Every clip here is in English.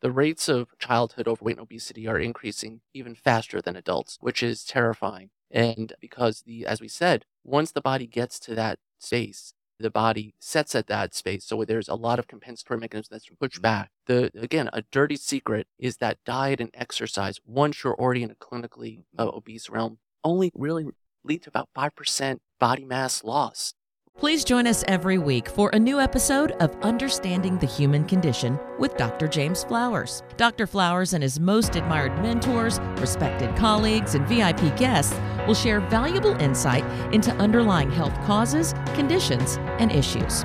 the rates of childhood overweight and obesity are increasing even faster than adults, which is terrifying. And because the, as we said, once the body gets to that space, the body sets at that space. So there's a lot of compensatory mechanisms that's pushed back. The again, a dirty secret is that diet and exercise, once you're already in a clinically uh, obese realm, only really lead to about five percent body mass loss. Please join us every week for a new episode of Understanding the Human Condition with Dr. James Flowers. Dr. Flowers and his most admired mentors, respected colleagues, and VIP guests will share valuable insight into underlying health causes, conditions, and issues.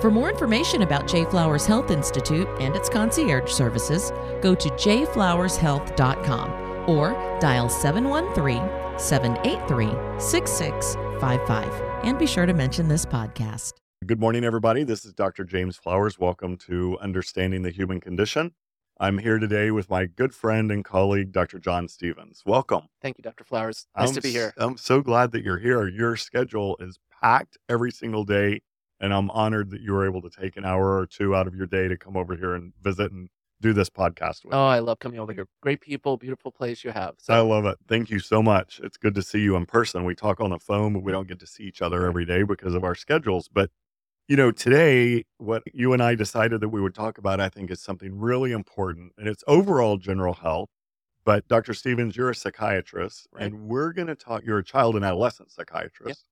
For more information about J. Flowers Health Institute and its concierge services, go to jflowershealth.com or dial 713 783 6655. And be sure to mention this podcast. Good morning, everybody. This is Dr. James Flowers. Welcome to Understanding the Human Condition. I'm here today with my good friend and colleague, Dr. John Stevens. Welcome. Thank you, Dr. Flowers. Nice I'm to be here. s- I'm so glad that you're here. Your schedule is packed every single day, and I'm honored that you were able to take an hour or two out of your day to come over here and visit and do this podcast with. Oh, I love coming over here. Great people, beautiful place you have. So. I love it. Thank you so much. It's good to see you in person. We talk on the phone, but we don't get to see each other every day because of our schedules. But, you know, today, what you and I decided that we would talk about, I think, is something really important, and it's overall general health. But, Dr. Stevens, you're a psychiatrist, Right. and we're going to talk, you're a child and adolescent psychiatrist,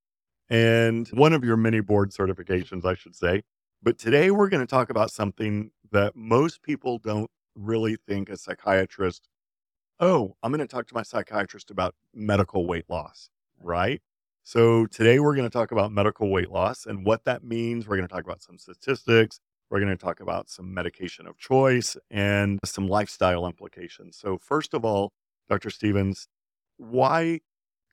and one of your many board certifications, I should say. But today, we're going to talk about something that most people don't really think a psychiatrist oh, I'm going to talk to my psychiatrist about medical weight loss, right? So today we're going to talk about medical weight loss and what that means. We're going to talk about some statistics. We're going to talk about some medication of choice and some lifestyle implications. So, first of all, Dr. Stevens, why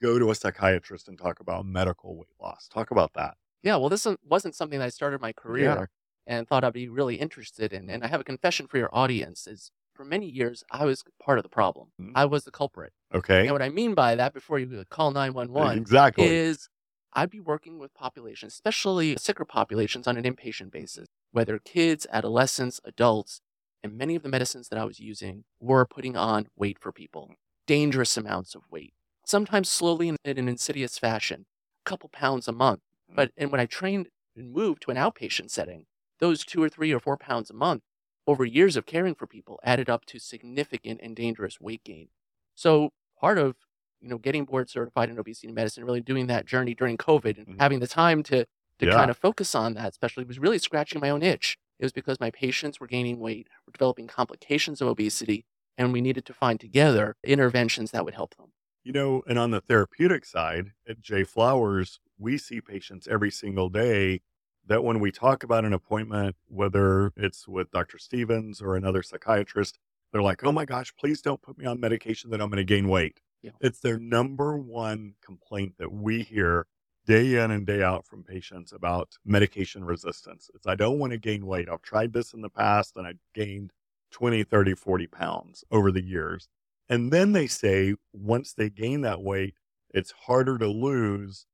go to a psychiatrist and talk about medical weight loss? Talk about that. Yeah, well, this wasn't something that I started my career and thought I'd be really interested in. And I have a confession for your audience is for many years, I was part of the problem. Mhm. I was the culprit. Okay. And what I mean by that, before you call 911, exactly. is I'd be working with populations, especially sicker populations, on an inpatient basis, whether kids, adolescents, adults, and many of the medicines that I was using were putting on weight for people, dangerous amounts of weight, sometimes slowly in, in an insidious fashion, a couple pounds a month. But and when I trained and moved to an outpatient setting, those two or three or four pounds a month over years of caring for people added up to significant and dangerous weight gain. So part of you know getting board certified in obesity medicine, really doing that journey during COVID and Mhm. having the time to to Yeah. kind of focus on that, especially was really scratching my own itch. It was because my patients were gaining weight, were developing complications of obesity, and we needed to find together interventions that would help them. You know, and on the therapeutic side at J Flowers, we see patients every single day that when we talk about an appointment, whether it's with Dr. Stevens or another psychiatrist, they're like, oh my gosh, please don't put me on medication that I'm going to gain weight. Yeah. It's their number one complaint that we hear day in and day out from patients about medication resistance. It's, I don't want to gain weight. I've tried this in the past and I gained 20, 30, 40 pounds over the years. And then they say once they gain that weight, it's harder to lose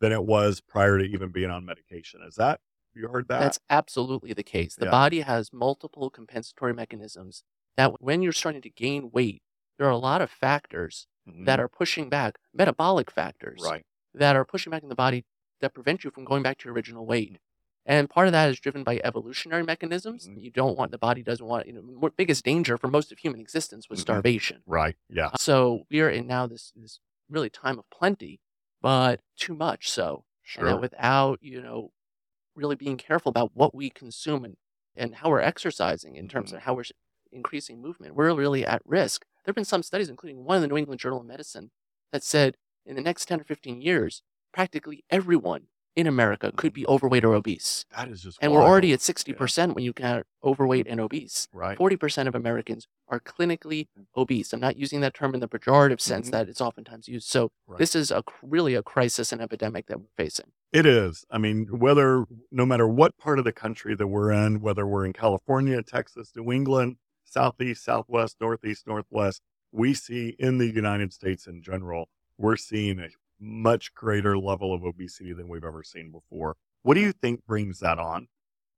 than it was prior to even being on medication. Is that, you heard that? That's absolutely the case. The Yeah. body has multiple compensatory mechanisms that when you're starting to gain weight, there are a lot of factors Mhm. that are pushing back, metabolic factors right. that are pushing back in the body that prevent you from going back to your original weight. And part of that is driven by evolutionary mechanisms. Mhm. You don't want the body doesn't want you know biggest danger for most of human existence was Mhm. starvation. Right. Yeah. So we are in now this this really time of plenty, but too much so. And without, you know, really being careful about what we consume and, and how we're exercising in terms Mhm. of how we're increasing movement, we're really at risk. There have been some studies, including one in the New England Journal of Medicine, that said in the next 10 or 15 years, practically everyone in America could be overweight or obese. That is just And we're already at 60% when you count overweight and obese. right. 40% of Americans are clinically obese. I'm not using that term in the pejorative sense Mhm. that it's oftentimes used. So Right. this is a really a crisis and epidemic that we're facing. It is. I mean, whether no matter what part of the country that we're in, whether we're in California, Texas, New England, Southeast, Southwest, Northeast, Northwest, we see in the United States in general, we're seeing a much greater level of obesity than we've ever seen before. What do you think brings that on?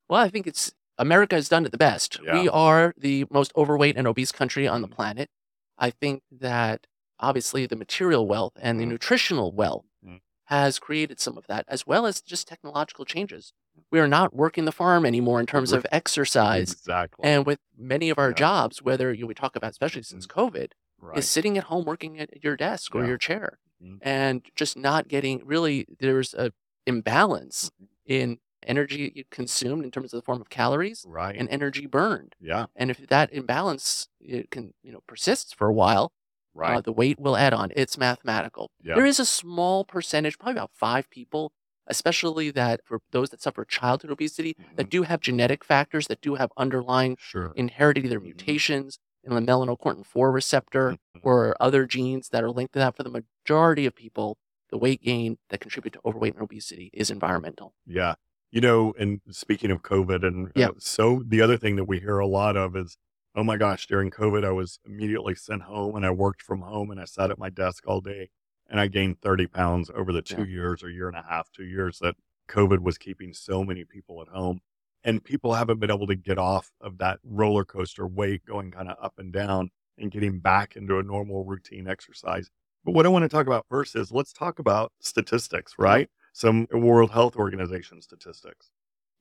Well, I think it's America has done it the best. Yeah. We are the most overweight and obese country on the Mhm. planet. I think that obviously the material wealth and the Mhm. nutritional wealth Mhm. has created some of that, as well as just technological changes. We are not working the farm anymore in terms of exercise. Exactly. And with many of our Yeah. jobs, whether you, we talk about, especially since COVID, right. is sitting at home working at your desk or your chair Mhm. and just not getting really, there's a imbalance Mhm. in energy you consumed in terms of the form of calories right. and energy burned. yeah. And if that imbalance it can, you know, persists for a while, Right. uh, the weight will add on. It's mathematical. Yeah. There is a small percentage, probably about five people, especially that for those that suffer childhood obesity, that Mhm. do have genetic factors that do have underlying sure. inherited either Mhm. mutations in the melanocortin 4 receptor Mhm. or other genes that are linked to that. For the majority of people, the weight gain that contribute to overweight and obesity is environmental. Yeah. You know, and speaking of COVID, and Yeah. uh, so the other thing that we hear a lot of is, oh my gosh, during COVID, I was immediately sent home and I worked from home and I sat at my desk all day and I gained 30 pounds over the two Yeah. years or year and a half, two years that COVID was keeping so many people at home. And people haven't been able to get off of that roller coaster weight going kind of up and down and getting back into a normal routine exercise. But what I want to talk about first is let's talk about statistics, right? Some World Health Organization statistics.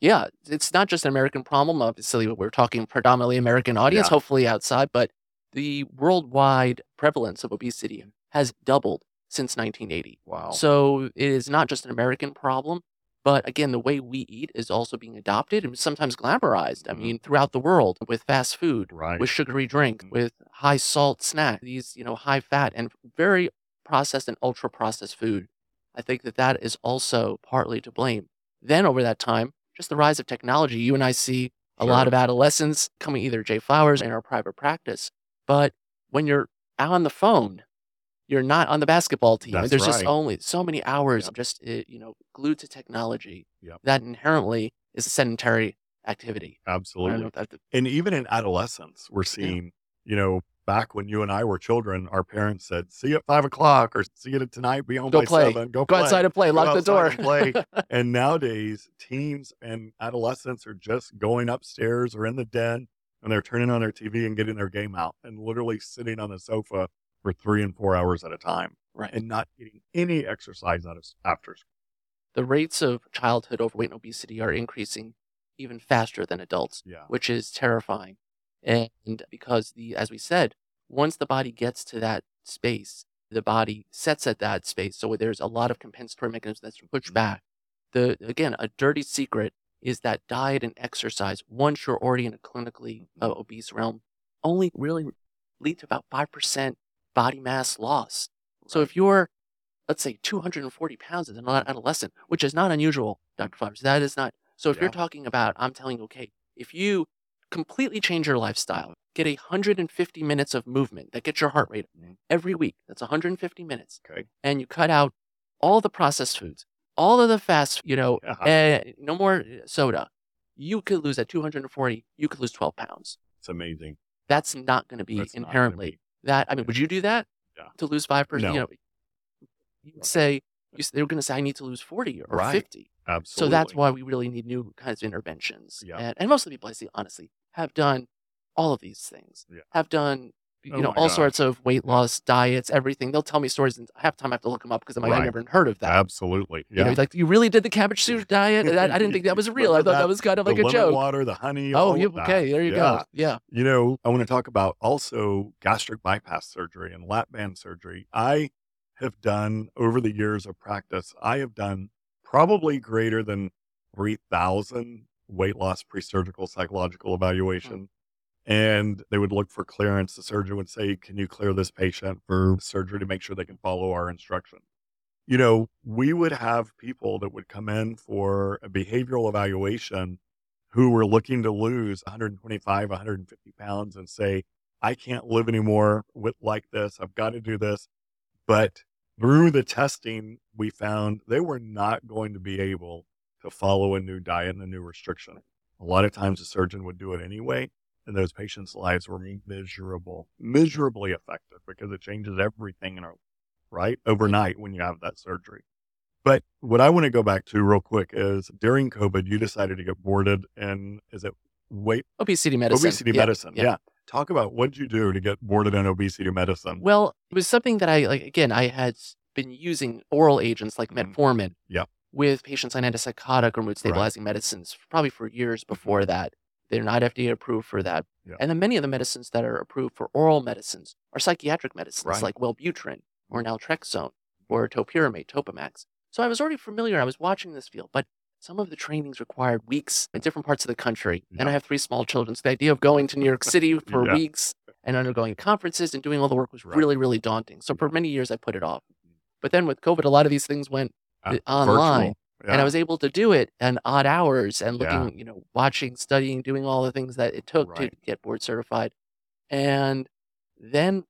Yeah, it's not just an American problem. Obviously, we're talking predominantly American audience, Yeah. hopefully outside, but the worldwide prevalence of obesity has doubled since 1980. Wow. So it is not just an American problem, but again, the way we eat is also being adopted and sometimes glamorized. I Mhm. mean, throughout the world with fast food, right. with sugary drinks, Mhm. with high salt snack, these, you know, high fat and very processed and ultra processed food. I think that that is also partly to blame. Then over that time, just the rise of technology, you and I see a lot of adolescents coming either J Flowers in our private practice, but when you're out on the phone, you're not on the basketball team. That's There's just only so many hours Yep. just uh, you know glued to technology. Yep. That inherently is a sedentary activity. I don't know Absolutely. And even in adolescence, we're seeing, you know, back when you and I were children, our parents said, see you at five o'clock or see you tonight, be home Go by play. seven. Go, go play. outside and play. Lock the door. and play. and nowadays, teens and adolescents are just going upstairs or in the den and they're turning on their TV and getting their game out and literally sitting on the sofa for three and four hours at a time right. and not getting any exercise out of after. School. The rates of childhood overweight and obesity are increasing even faster than adults, Yeah. which is terrifying. And because the, as we said, once the body gets to that space, the body sets at that space. So there's a lot of compensatory mechanisms that's pushed Mhm. back. The again, a dirty secret is that diet and exercise, once you're already in a clinically uh, obese realm, only really lead to about five percent body mass loss. So if you're let's say 240 pounds as an adolescent, which is not unusual, Dr. Flowers. That is not. So if Yeah. you're talking about, I'm telling you, okay, if you completely change your lifestyle, get 150 minutes of movement that gets your heart rate Mhm. every week, that's 150 minutes, Okay. and you cut out all the processed foods, all of the fast, you know, Yeah. eh, no more soda, you could lose at 240, you could lose 12 pounds. It's amazing. That's not going to be That's inherently be- that. I mean, would you do that? Yeah. To lose 5%? You know, you'd say, you, they're going to say, I need to lose 40 or Right. 50. Absolutely. So that's why we really need new kinds of interventions. Yeah. And, and most of the people I see, honestly, have done all of these things, Yeah. have done, you Oh know, all gosh. sorts of weight loss, diets, everything. They'll tell me stories, and half the time I have to look them up because I'm like, I Right. never heard of that. Absolutely. You know, Yeah. like, you really did the cabbage soup diet? That, I didn't think that was real. I thought that that? was kind of like a joke. water, the honey. Oh, all you, okay. There you Yeah. go. Yeah. You know, I want to talk about also gastric bypass surgery and lap band surgery. I have done over the years of practice, I have done probably greater than 3,000 weight loss pre surgical psychological hmm. evaluation. And they would look for clearance. The surgeon would say, Can you clear this patient for surgery to make sure they can follow our instruction? You know, we would have people that would come in for a behavioral evaluation who were looking to lose 125, 150 pounds and say, I can't live anymore with like this. I've got to do this. But through the testing, we found they were not going to be able to follow a new diet and a new restriction. A lot of times the surgeon would do it anyway, and those patients' lives were miserable, miserably affected because it changes everything in our right overnight when you have that surgery. But what I want to go back to real quick is during COVID, you decided to get boarded in is it weight Obesity medicine. obesity Yeah, medicine? yeah. Yeah. Talk about what did you do to get boarded in obesity medicine? Well, it was something that I like. Again, I had been using oral agents like Mhm. metformin. Yep. With patients on antipsychotic or mood stabilizing medicines, probably for years before that. They're not FDA approved for that. Yeah. And then many of the medicines that are approved for oral medicines are psychiatric medicines Right. like Wellbutrin or naltrexone or topiramate, Topamax. So I was already familiar. I was watching this field, but some of the trainings required weeks in different parts of the country. And I have three small children. So the idea of going to New York City for Yeah. weeks and undergoing conferences and doing all the work was Right. really, really daunting. So for many years, I put it off. But then with COVID, a lot of these things went Uh, online, virtual. And I was able to do it in odd hours and Yeah. looking, you know, watching, studying, doing all the things that it took Right. to get board certified. And then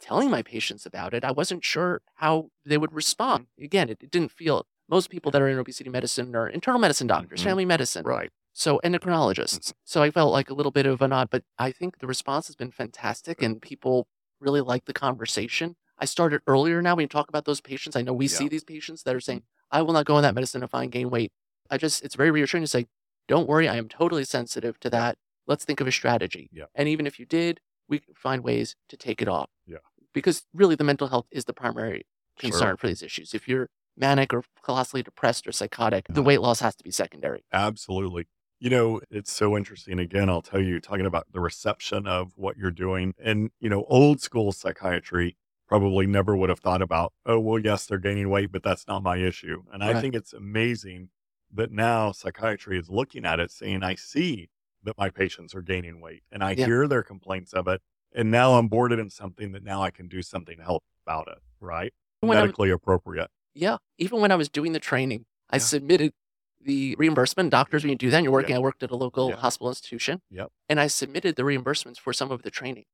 telling my patients about it, I wasn't sure how they would respond. Again, it, it didn't feel most people that are in obesity medicine are internal medicine doctors, Mhm. family medicine, right. so endocrinologists. So I felt like a little bit of a nod, but I think the response has been fantastic and people really like the conversation. I started earlier now when you talk about those patients. I know we see these patients that are saying, I will not go on that medicine if I gain weight. I just it's very reassuring to say, don't worry, I am totally sensitive to that. Let's think of a strategy. Yeah. And even if you did, we can find ways to take it off. Yeah. Because really the mental health is the primary Sure. concern for these issues. If you're manic or colossally depressed or psychotic, the Uh-huh. weight loss has to be secondary. Absolutely. You know, it's so interesting. Again, I'll tell you, talking about the reception of what you're doing. And, you know, old school psychiatry probably never would have thought about, oh, well, yes, they're gaining weight, but that's not my issue. And I think it's amazing that now psychiatry is looking at it saying, I see that my patients are gaining weight and I Yeah. hear their complaints of it. And now I'm boarded in something that now I can do something to help about it, right? When Medically appropriate. Yeah. Even when I was doing the training, I Yeah. submitted the reimbursement. Doctors, when you do that, and you're working. I worked at a local Yeah. hospital institution. Yep. And I submitted the reimbursements for some of the training.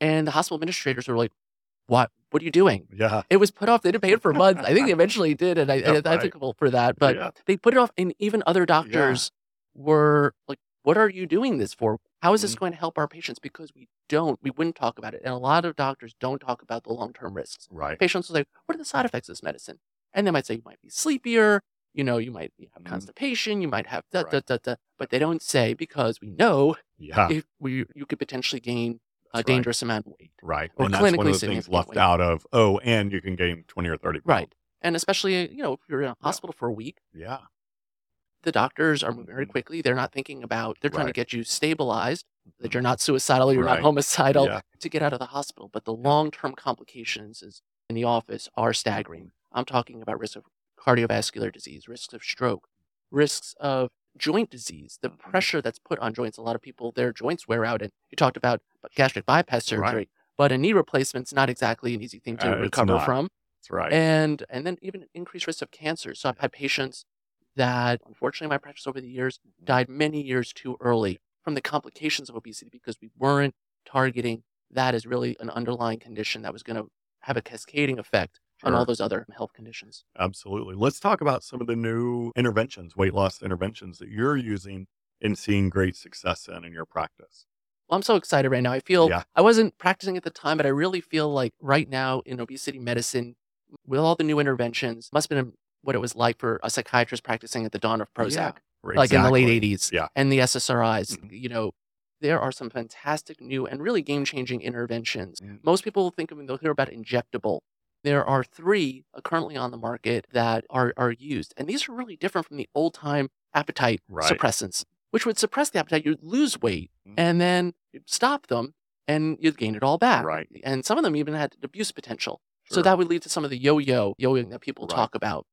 And the hospital administrators were like, What? What are you doing? Yeah. It was put off. They didn't pay it for months. I think they eventually did, and I, Yeah, and right. for that. But Yeah. they put it off, and even other doctors were like, "What are you doing this for? How is this Mhm. going to help our patients?" Because we don't, we wouldn't talk about it, and a lot of doctors don't talk about the long-term risks Right. patients will say, What are the side effects of this medicine? And they might say, You might be sleepier, you know, you might have Mhm. constipation, you might have da, da, da, da. But they don't say, because we know Yeah. if we, you could potentially gain a right. dangerous amount of weight. Right. or and that's one clinically of the things left weight. out of, oh, and you can gain 20 or 30 pounds. Right. And especially, you know, if you're in a hospital for a week, Yeah. the doctors are moving very Mhm. quickly. They're not thinking about, they're trying Right. to get you stabilized, that you're not suicidal, you're Right. not homicidal Yeah. to get out of the hospital. But the long term complications is, in the office are staggering. I'm talking about risks of cardiovascular disease, risks of stroke, risks of joint disease, the Mhm. pressure that's put on joints. A lot of people, their joints wear out. And you talked about gastric bypass surgery, Right. but a knee replacement's not exactly an easy thing to Uh, recover from That's right. and and then even increased risk of cancer. So I've had patients that, unfortunately, in my practice over the years died many years too early from the complications of obesity because we weren't targeting that as really an underlying condition that was going to have a cascading effect on all those other health conditions. Absolutely. Let's talk about some of the new interventions, weight loss interventions that you're using and seeing great success in in your practice. Well, I'm so excited right now. I feel Yeah. I wasn't practicing at the time, but I really feel like right now in obesity medicine, with all the new interventions, must have been what it was like for a psychiatrist practicing at the dawn of Prozac. like in the late 80s Yeah. and the SSRIs. Mhm. You know, there are some fantastic new and really game changing interventions. Yeah. Most people think of them, they'll hear about injectable. There are three uh, currently on the market that are, are used. And these are really different from the old time appetite Right. suppressants, which would suppress the appetite. You'd lose weight Mhm. and then you'd stop them and you'd gain it all back. Right. And some of them even had abuse potential. So that would lead to some of the yo-yo, yo-yoing that people Right. talk about.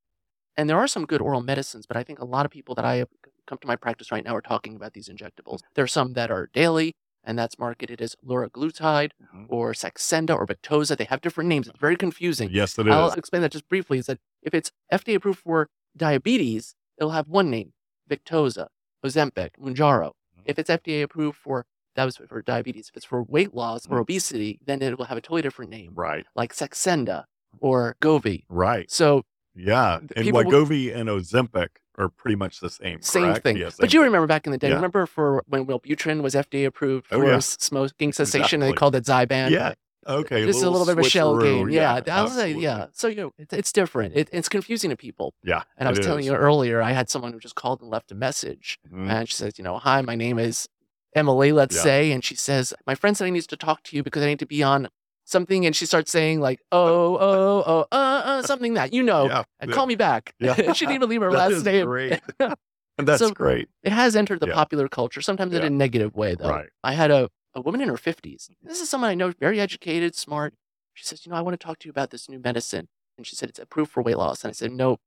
And there are some good oral medicines, but I think a lot of people that I have come to my practice right now are talking about these injectables. There are some that are daily, and that's marketed as liraglutide Mhm. or Saxenda or Victoza. They have different names. It's very confusing. Yes, it is. I'll explain that just briefly. Is that if it's FDA approved for diabetes, it'll have one name: Victoza, Ozempic, Mounjaro. Mhm. If it's FDA approved for that was for diabetes. If it's for weight loss or Mm. obesity, then it will have a totally different name, Right. like Saxenda or Wegovy. Right. So Yeah. And people will- Wegovy and Ozempic are pretty much the same. same correct? thing. Yeah, same but you thing. remember back in the day, Yeah. remember for when Wellbutrin was FDA approved Oh, for yeah. smoking cessation, and they called it Zyban. Yeah. Okay. Just a little bit of a shell game. Yeah. Yeah. I'll say, yeah. So, you know, it, it's different. It, it's confusing to people. Yeah. And I was telling is. you earlier, I had someone who just called and left a message. Mhm. And she says, you know, hi, my name is Emily, let's say. And she says, my friend said I needs to talk to you because I need to be on something. And she starts saying, like, oh, oh, oh, uh, uh, something that, you know, Yeah. and call me back. Yeah. she didn't even leave her That last name. Great. and that's So- great. It has entered the Yeah. popular culture, sometimes in a negative way, though. Right. I had a, a woman in her 50s. This is someone I know, very educated, smart. She says, You know, I want to talk to you about this new medicine. And she said, It's approved for weight loss. And I said, No.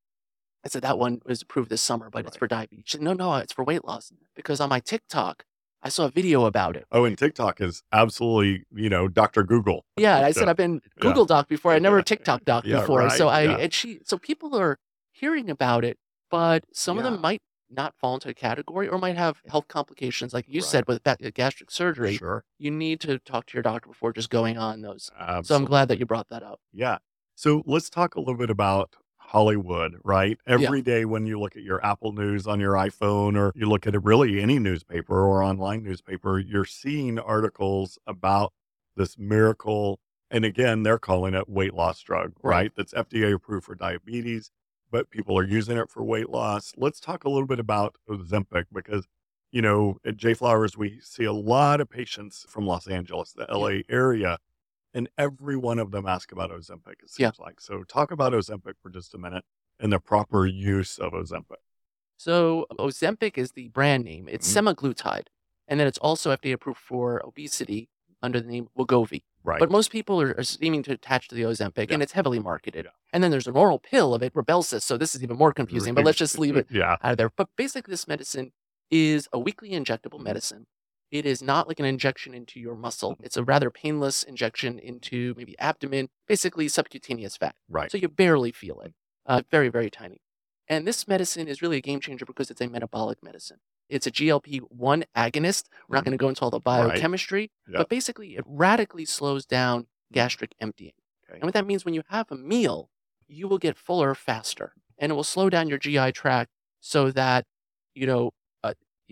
I said, That one was approved this summer, but it's for diabetes. She said, No, no, it's for weight loss. Because on my TikTok, I saw a video about it. Oh, and TikTok is absolutely, you know, Dr. Google. Yeah, I said I've been Yeah. Google Doc before. I never Yeah. TikTok Doc Yeah, before. So I yeah. and she so people are hearing about it, but some of them might not fall into a category or might have health complications, like you Right. said with gastric surgery. Sure. You need to talk to your doctor before just going on those. Absolutely. So I'm glad that you brought that up. Yeah. So let's talk a little bit about Hollywood, right? Every day when you look at your Apple News on your iPhone or you look at really any newspaper or online newspaper, you're seeing articles about this miracle. And again, they're calling it weight loss drug, Right. right? That's FDA approved for diabetes, but people are using it for weight loss. Let's talk a little bit about Ozempic because, you know, at J Flowers, we see a lot of patients from Los Angeles, the LA area, and every one of them ask about Ozempic, it seems Yeah. like. So talk about Ozempic for just a minute and the proper use of Ozempic. So Ozempic is the brand name. It's Mhm. semaglutide, and then it's also FDA approved for obesity under the name Wegovy. Right. But most people are, are seeming to attach to the Ozempic, Yeah. and it's heavily marketed. Yeah. And then there's an oral pill of it, Rybelsus. So this is even more confusing. But let's just leave it yeah. out of there. But basically, this medicine is a weekly injectable medicine. It is not like an injection into your muscle. It's a rather painless injection into maybe abdomen, basically subcutaneous fat. Right. So you barely feel it. Uh, very, very tiny. And this medicine is really a game changer because it's a metabolic medicine. It's a GLP 1 agonist. We're not Mhm. going to go into all the Right. biochemistry, but basically, it radically slows down gastric emptying. Okay. And what that means when you have a meal, you will get fuller faster and it will slow down your GI tract so that, you know,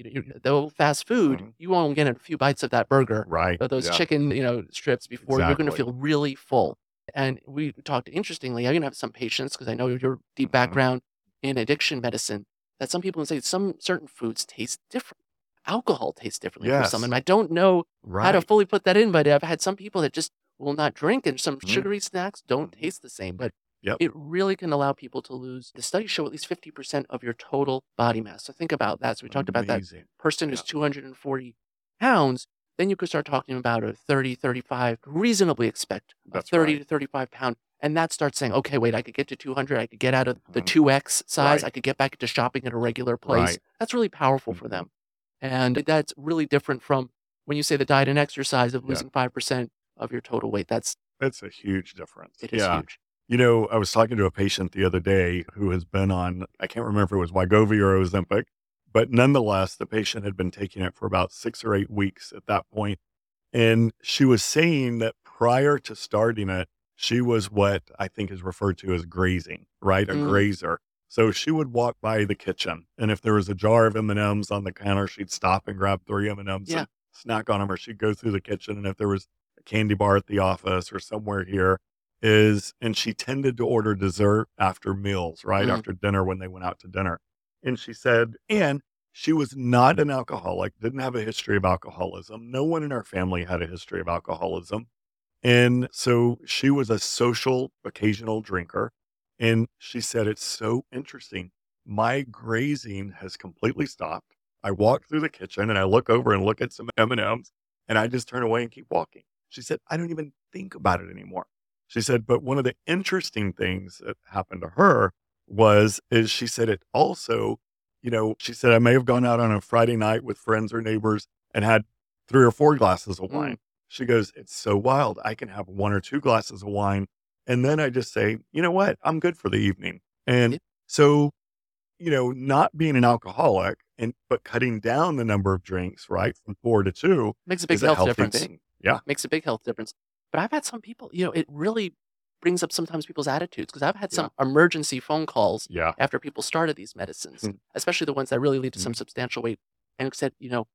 you know, the old fast food, Mhm. you won't get a few bites of that burger Right. or those yeah. chicken, you know, strips before you're going to feel really full. And we talked interestingly, I'm going to have some patients because I know your deep Mhm. background in addiction medicine that some people say some certain foods taste different. Alcohol tastes differently for some. And I don't know right. how to fully put that in, but I've had some people that just will not drink and some Mhm. sugary snacks don't Mhm. taste the same. But Yep. it really can allow people to lose. The studies show at least 50% of your total body mass. So think about that. So we talked about that person who's Yeah. 240 pounds, then you could start talking about a 30, 35, reasonably expect a That's 30 right. to 35 pound. And that starts saying, okay, wait, I could get to 200. I could get out of the Mhm. 2X size. Right. I could get back to shopping at a regular place. Right. That's really powerful for Mhm. them. And that's really different from when you say the diet and exercise of Yeah. losing 5% of your total weight. That's, That's a huge difference. it is yeah. huge. You know, I was talking to a patient the other day who has been on, I can't remember if it was Wegovy or Ozempic, but nonetheless, the patient had been taking it for about six or eight weeks at that point. And she was saying that prior to starting it, she was what I think is referred to as grazing, right? A Mm. grazer. So she would walk by the kitchen, and if there was a jar of M and M's on the counter, she'd stop and grab three M and M's and snack on them, or she'd go through the kitchen, and if there was a candy bar at the office or somewhere here, is and she tended to order dessert after meals, right Mm. after dinner when they went out to dinner, and she said, and she was not an alcoholic, didn't have a history of alcoholism. No one in our family had a history of alcoholism. And so she was a social, occasional drinker. And she said, It's so interesting. My grazing has completely stopped. I walk through the kitchen and I look over and look at some M&Ms and I just turn away and keep walking. She said, I don't even think about it anymore. She said, but one of the interesting things that happened to her was, is she said it also, you know, she said, I may have gone out on a Friday night with friends or neighbors and had three or four glasses of Mm. wine. She goes, It's so wild. I can have one or two glasses of wine. And then I just say, you know what? I'm good for the evening. And Yeah. so you know, not being an alcoholic and but cutting down the number of drinks, right, from four to two Makes a big health difference. thing. Yeah. Makes a big health difference. But I've had some people, you know, it really brings up sometimes people's attitudes because I've had some emergency phone calls Yeah. after people started these medicines, Mm. especially the ones that really lead to Mm. some substantial weight, and said, you know,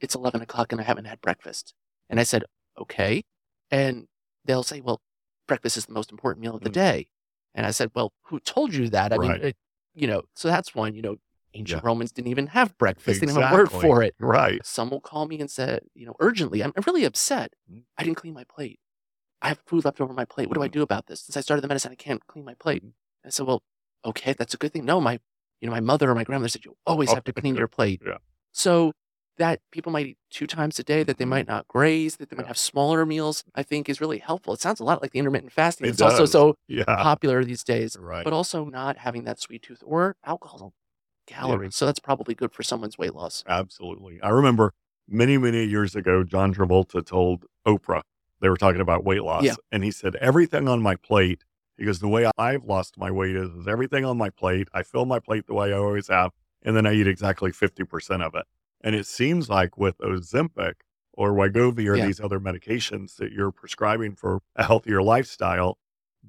it's 11 o'clock and I haven't had breakfast. And I said, okay. And they'll say, well, breakfast is the most important meal of the Mm. day. And I said, well, who told you that? I Right. mean, it, you know, so that's one, you know, ancient Yeah. Romans didn't even have breakfast. They didn't have a word Exactly. for it. Right. Some will call me and say, you know, urgently, I'm really upset. Mm. I didn't clean my plate. I have food left over my plate. What do I Mhm. do about this? Since I started the medicine, I can't clean my plate. Mhm. I said, well, okay, that's a good thing. No, my, you know, my mother or my grandmother said you always have to clean your plate. Yeah. So that people might eat two times a day, that they Mhm. might not graze, that they might Yeah. have smaller meals, I think is really helpful. It sounds a lot like the intermittent fasting. It it's also so Yeah. popular these days, Right. but also not having that sweet tooth or alcohol calories. So that's probably good for someone's weight loss. Absolutely. I remember many, many years ago, John Travolta told Oprah, they were talking about weight loss. Yeah. And he said, Everything on my plate, because the way I've lost my weight is, is everything on my plate. I fill my plate the way I always have, and then I eat exactly 50% of it. And it seems like with Ozempic or Wegovy or Yeah. these other medications that you're prescribing for a healthier lifestyle,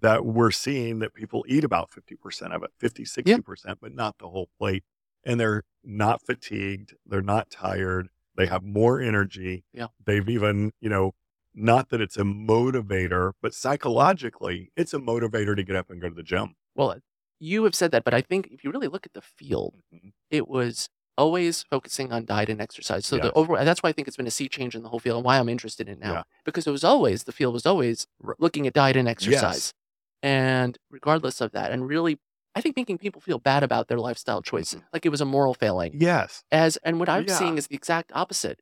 that we're seeing that people eat about 50% of it, 50, 60%, but not the whole plate. And they're not fatigued. They're not tired. They have more energy. Yeah. They've even, you know, not that it's a motivator, but psychologically, it's a motivator to get up and go to the gym. Well, you have said that, but I think if you really look at the field, Mhm. it was always focusing on diet and exercise. So the Yes. over that's why I think it's been a sea change in the whole field and why I'm interested in it now. Yeah. Because it was always the field was always looking at diet and exercise. And regardless of that, and really I think making people feel bad about their lifestyle choices, mm-hmm. like it was a moral failing. Yes. As and what I'm Yeah. seeing is the exact opposite.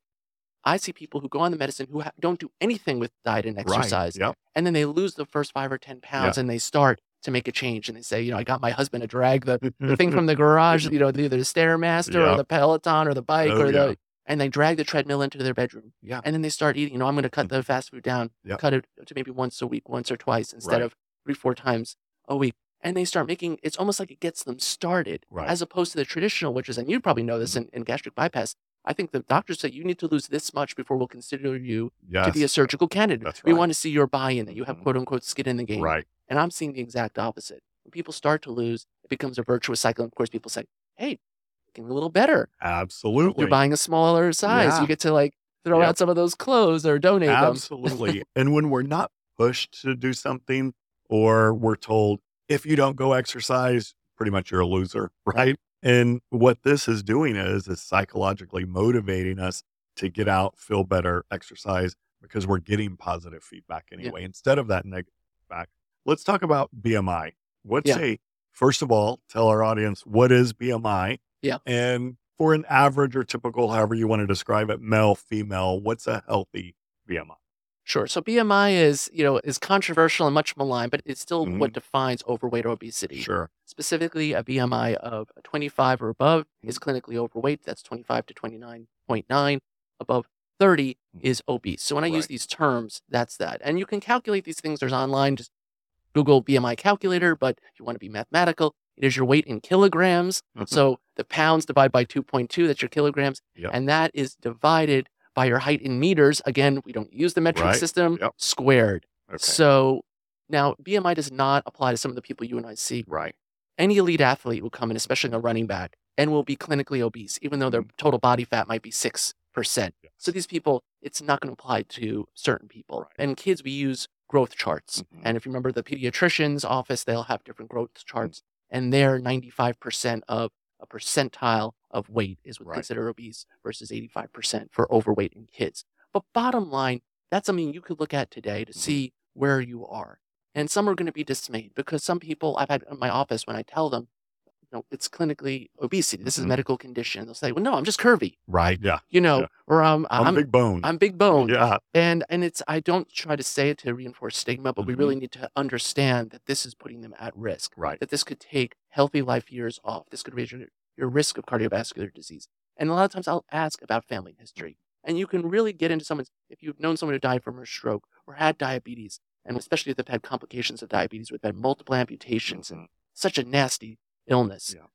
I see people who go on the medicine who ha- don't do anything with diet and exercise, Right. Yep. and then they lose the first five or ten pounds, and they start to make a change, and they say, you know, I got my husband to drag the, the thing from the garage, you know, either the stairmaster or the Peloton or the bike Oh, or the, yeah. and they drag the treadmill into their bedroom, Yeah. and then they start eating. You know, I'm going to cut mm-hmm. the fast food down, Yep. cut it to maybe once a week, once or twice instead Right. of three, four times a week. And they start making it's almost like it gets them started, Right. as opposed to the traditional, which is, and you probably know this in, in gastric bypass. I think the doctors say you need to lose this much before we'll consider you Yes. to be a surgical candidate. We want to see your buy-in that you have Mhm. quote unquote skin in the game. Right. And I'm seeing the exact opposite. When people start to lose, it becomes a virtuous cycle. And of course, people say, "Hey, looking a little better. Absolutely. You're buying a smaller size. Yeah. You get to like throw Yep. out some of those clothes or donate them." Absolutely. and when we're not pushed to do something or we're told, if you don't go exercise, pretty much you're a loser, right? And what this is doing is, is psychologically motivating us to get out, feel better, exercise because we're getting positive feedback anyway, instead of that negative feedback. Let's talk about BMI. What's Yeah. a, first of all, tell our audience what is BMI? Yeah. And for an average or typical, however you want to describe it, male, female, what's a healthy BMI? Sure. So BMI is, you know, is controversial and much maligned, but it's still Mhm. what defines overweight or obesity. Sure. Specifically, a BMI of 25 or above is clinically overweight. That's 25 to 29.9. Above 30 is obese. So when I use these terms, that's that. And you can calculate these things. There's online, just Google BMI calculator. But if you want to be mathematical, it is your weight in kilograms. Mhm. So the pounds divided by 2.2, that's your kilograms. Yep. And that is divided by your height in meters. Again, we don't use the metric Right. system, Yep. squared. Okay. So now BMI does not apply to some of the people you and I see. right. Any elite athlete will come in, especially a running back, and will be clinically obese, even though their total body fat might be 6%. Yes. So these people, it's not going to apply to certain people. Right. And kids, we use growth charts. Mhm. And if you remember the pediatrician's office, they'll have different growth charts. And they're 95% of a percentile of weight is what's Right. considered obese versus 85% for overweight in kids. But bottom line, that's something you could look at today to Mhm. see where you are. And some are going to be dismayed because some people I've had in my office when I tell them, you know, it's clinically obesity. This is a Mhm. medical condition. They'll say, well, no, I'm just curvy, Right. Yeah. you know, Yeah. or um, I'm, I'm, big bone. I'm big bone. yeah. And and it's I don't try to say it to reinforce stigma, but we Mhm. really need to understand that this is putting them at risk. Right. That this could take healthy life years off. This could raise your, your risk of cardiovascular disease. And a lot of times I'll ask about family history. And you can really get into someone's if you've known someone who died from a stroke or had diabetes, and especially if they've had complications of diabetes, we've had multiple amputations and such a nasty illness. Yeah.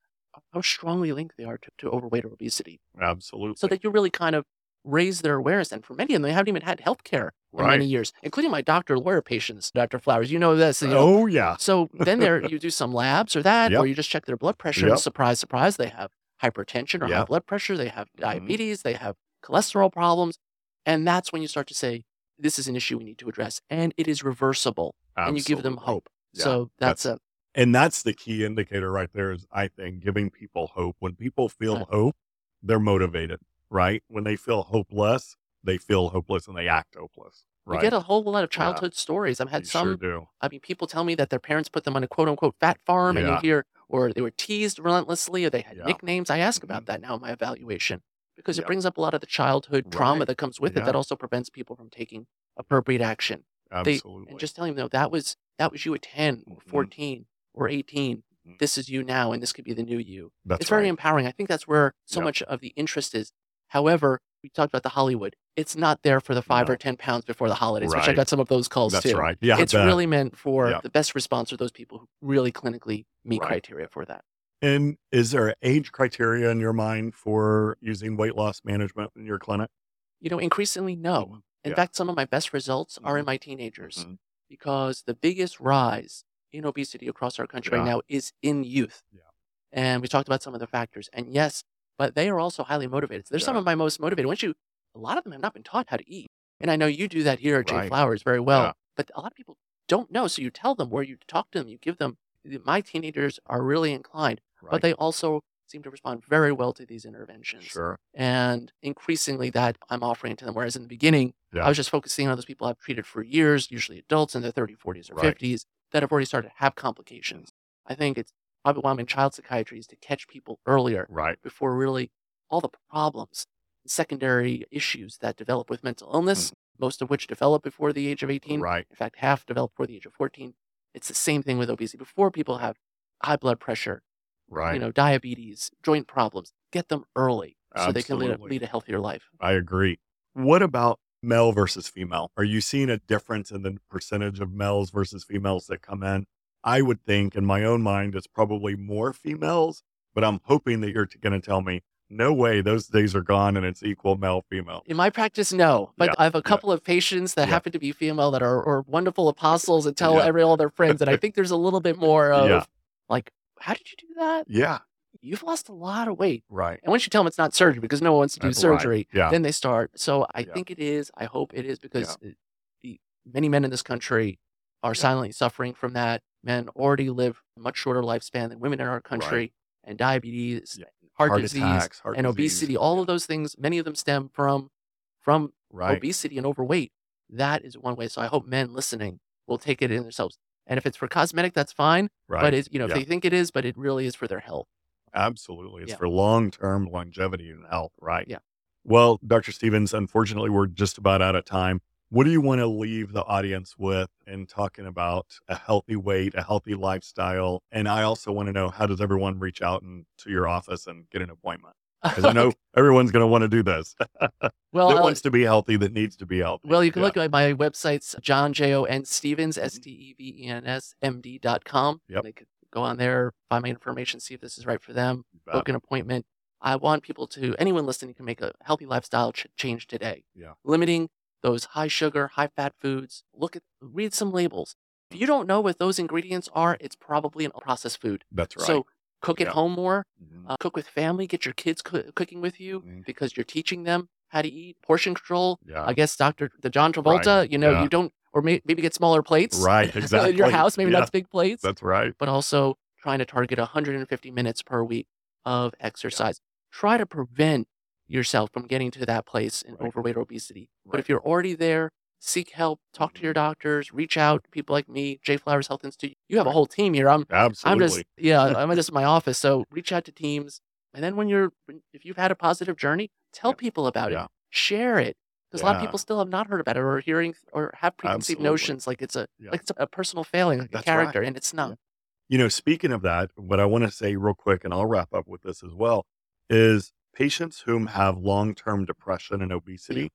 how strongly linked they are to, to overweight or obesity. Absolutely. So that you really kind of raise their awareness. And for many of them, they haven't even had health care right. many years, including my doctor lawyer patients, Dr. Flowers. You know this. You know, Oh yeah. so then there you do some labs or that, Yep. or you just check their blood pressure. Yep. And surprise, surprise, they have hypertension or high blood pressure. They have Mhm. diabetes. They have cholesterol problems, and that's when you start to say this is an issue we need to address, and it is reversible, and you give them hope. Yeah, so that's, a And that's the key indicator right there is I think giving people hope. When people feel Right. hope, they're motivated, right? When they feel hopeless, they feel hopeless and they act hopeless. you Right. get a whole lot of Yeah. childhood stories. I've had You some sure do. I mean, people tell me that their parents put them on a quote unquote fat farm and you hear, or they were teased relentlessly or they had Yeah. nicknames. I ask Mhm. about that now in my evaluation because it brings up a lot of the childhood trauma that comes with it that also prevents people from taking appropriate action. They- Absolutely. And just telling them, no, that was, that was you at 10 or Mhm. 14 or 18. Mhm. This is you now and this could be the new you. that's it's very right. empowering. I think that's where so Yeah. much of the interest is. However, we talked about the Hollywood. It's not there for the five No. or 10 pounds before the holidays, which I got some of those calls That's too right. Yeah. It's really meant for Yeah. the best response are those people who really clinically meet Right. criteria for that. And is there an age criteria in your mind for using weight loss management in your clinic? You know, increasingly, no. In Yeah. fact, some of my best results are in Mhm. my teenagers Mhm. because the biggest rise in obesity across our country right now is in youth. Yeah. And we talked about some of the factors. And yes, but they are also highly motivated. So They're some of my most motivated. Once you, a lot of them have not been taught how to eat. And I know you do that here at J Right. Flowers very well. Yeah. But a lot of people don't know. So you tell them where you talk to them, you give them, my teenagers are really inclined. Right. but they also seem to respond very well to these interventions. sure. And increasingly, that I'm offering to them. Whereas in the beginning, Yeah. I was just focusing on those people I've treated for years, usually adults in their 30s, 40s, or Right. 50s, that have already started to have complications. I think it's probably why I'm in child psychiatry is to catch people earlier Right. before really all the problems, secondary issues that develop with mental illness, most of which develop before the age of 18. Mm-hmm. Right. In fact, half develop before the age of 14. It's the same thing with obesity. Before people have high blood pressure, Right. you know, diabetes, joint problems, get them early so they can lead a, lead a healthier life. I agree. What about male versus female? Are you seeing a difference in the percentage of males versus females that come in? I would think in my own mind it's probably more females, but I'm hoping that you're going to tell me, no way, those days are gone and it's equal male female. In my practice, no, but Yeah, I have a couple of patients that Yeah. happen to be female that are, are wonderful apostles and tell Yeah. every all their friends. And I think there's a little bit more of Yeah. like, how did you do that? Yeah. You've lost a lot of weight. Right. And once you tell them it's not surgery because no one wants to do That's right. surgery, Yeah. then they start. So I Yeah. think it is. I hope it is because it- the many men in this country are silently suffering from that. Men already live a much shorter lifespan than women in our country, and diabetes, Yeah. and heart, disease, attacks, heart and disease. obesity. All of those things, many of them stem from from Right. obesity and overweight. That is one way. So I hope men listening will take it in themselves. And if it's for cosmetic, that's fine. Right. But it's you know Yeah. if they think it is, but it really is for their health. Absolutely. It's Yeah. for long term longevity and health, right? Yeah. Well, Dr. Stevens, unfortunately, we're just about out of time. What do you want to leave the audience with in talking about a healthy weight, a healthy lifestyle? And I also want to know how does everyone reach out and to your office and get an appointment? Because I know everyone's going to want to do this. well, that uh, wants to be healthy, that needs to be healthy. Well, you can Yeah. look at my websites, John J O N Stevens S T E V E N S M D dot com. Yep. They could go on there, find my information, see if this is right for them, book an appointment. I want people to anyone listening can make a healthy lifestyle ch- change today. Yeah. Limiting those high sugar, high fat foods. Look at read some labels. If you don't know what those ingredients are, it's probably a processed food. That's right. So cook at home more. Mhm. Uh, cook with family. Get your kids coo- cooking with you Mhm. because you're teaching them how to eat. Portion control. yeah. I guess Dr. the John Travolta, you know, yeah. you don't, or may, maybe get smaller plates. right. Exactly. in your house, maybe Yeah. not big plates, That's right. but also trying to target 150 minutes per week of exercise. Try to prevent yourself from getting to that place in Right. overweight or obesity. But if you're already there, seek help, talk to your mm-hmm. doctors, reach out to people like me, J. Flowers Health Institute. You have a whole team here. I'm Absolutely. I'm just yeah, I'm just in my office. So reach out to teams, and then when you're if you've had a positive journey, tell Yeah. people about Yeah. it, share it, because a lot of people still have not heard about it or hearing or have preconceived Absolutely. notions like it's a Yeah. like it's a, personal failing, like That's a right. character, and it's not. You know, speaking of that, what I want to say real quick, and I'll wrap up with this as well, is patients whom have long term depression and obesity,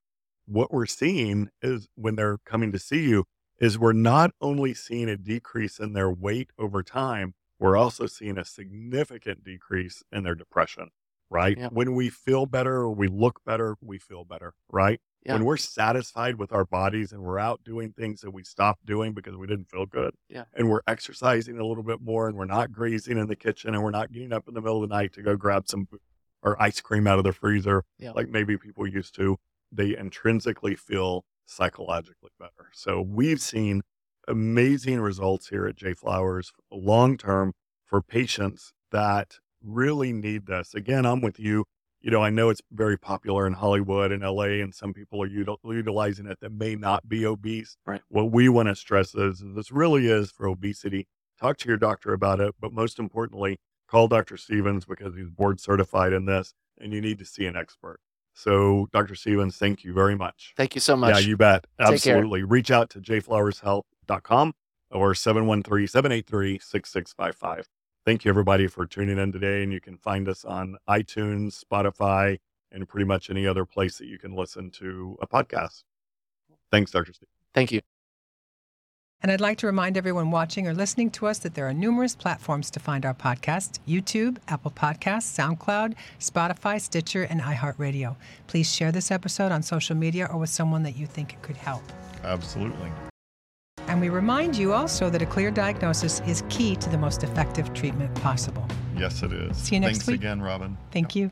what we're seeing is when they're coming to see you, is we're not only seeing a decrease in their weight over time, we're also seeing a significant decrease in their depression, right? Yeah. When we feel better or we look better, we feel better, right? Yeah. When we're satisfied with our bodies and we're out doing things that we stopped doing because we didn't feel good, Yeah. and we're exercising a little bit more and we're not grazing in the kitchen and we're not getting up in the middle of the night to go grab some food or ice cream out of the freezer Yeah. like maybe people used to, they intrinsically feel psychologically better. So we've seen amazing results here at J Flowers long term for patients that really need this. Again, I'm with you. You know, I know it's very popular in Hollywood and LA, and some people are util- utilizing it that may not be obese. Right. What we want to stress is this really is for obesity. Talk to your doctor about it, but most importantly, call Dr. Stevens because he's board certified in this, and you need to see an expert. So, Dr. Stevens, thank you very much. Thank you so much. Yeah, you bet. Absolutely. Reach out to jflowershealth.com or 713 783 6655. Thank you, everybody, for tuning in today. And you can find us on iTunes, Spotify, and pretty much any other place that you can listen to a podcast. Thanks, Dr. Stevens. Thank you. And I'd like to remind everyone watching or listening to us that there are numerous platforms to find our podcast YouTube, Apple Podcasts, SoundCloud, Spotify, Stitcher, and iHeartRadio. Please share this episode on social media or with someone that you think it could help. Absolutely. And we remind you also that a clear diagnosis is key to the most effective treatment possible. Yes, it is. See you next Thanks week. again, Robin. Thank you.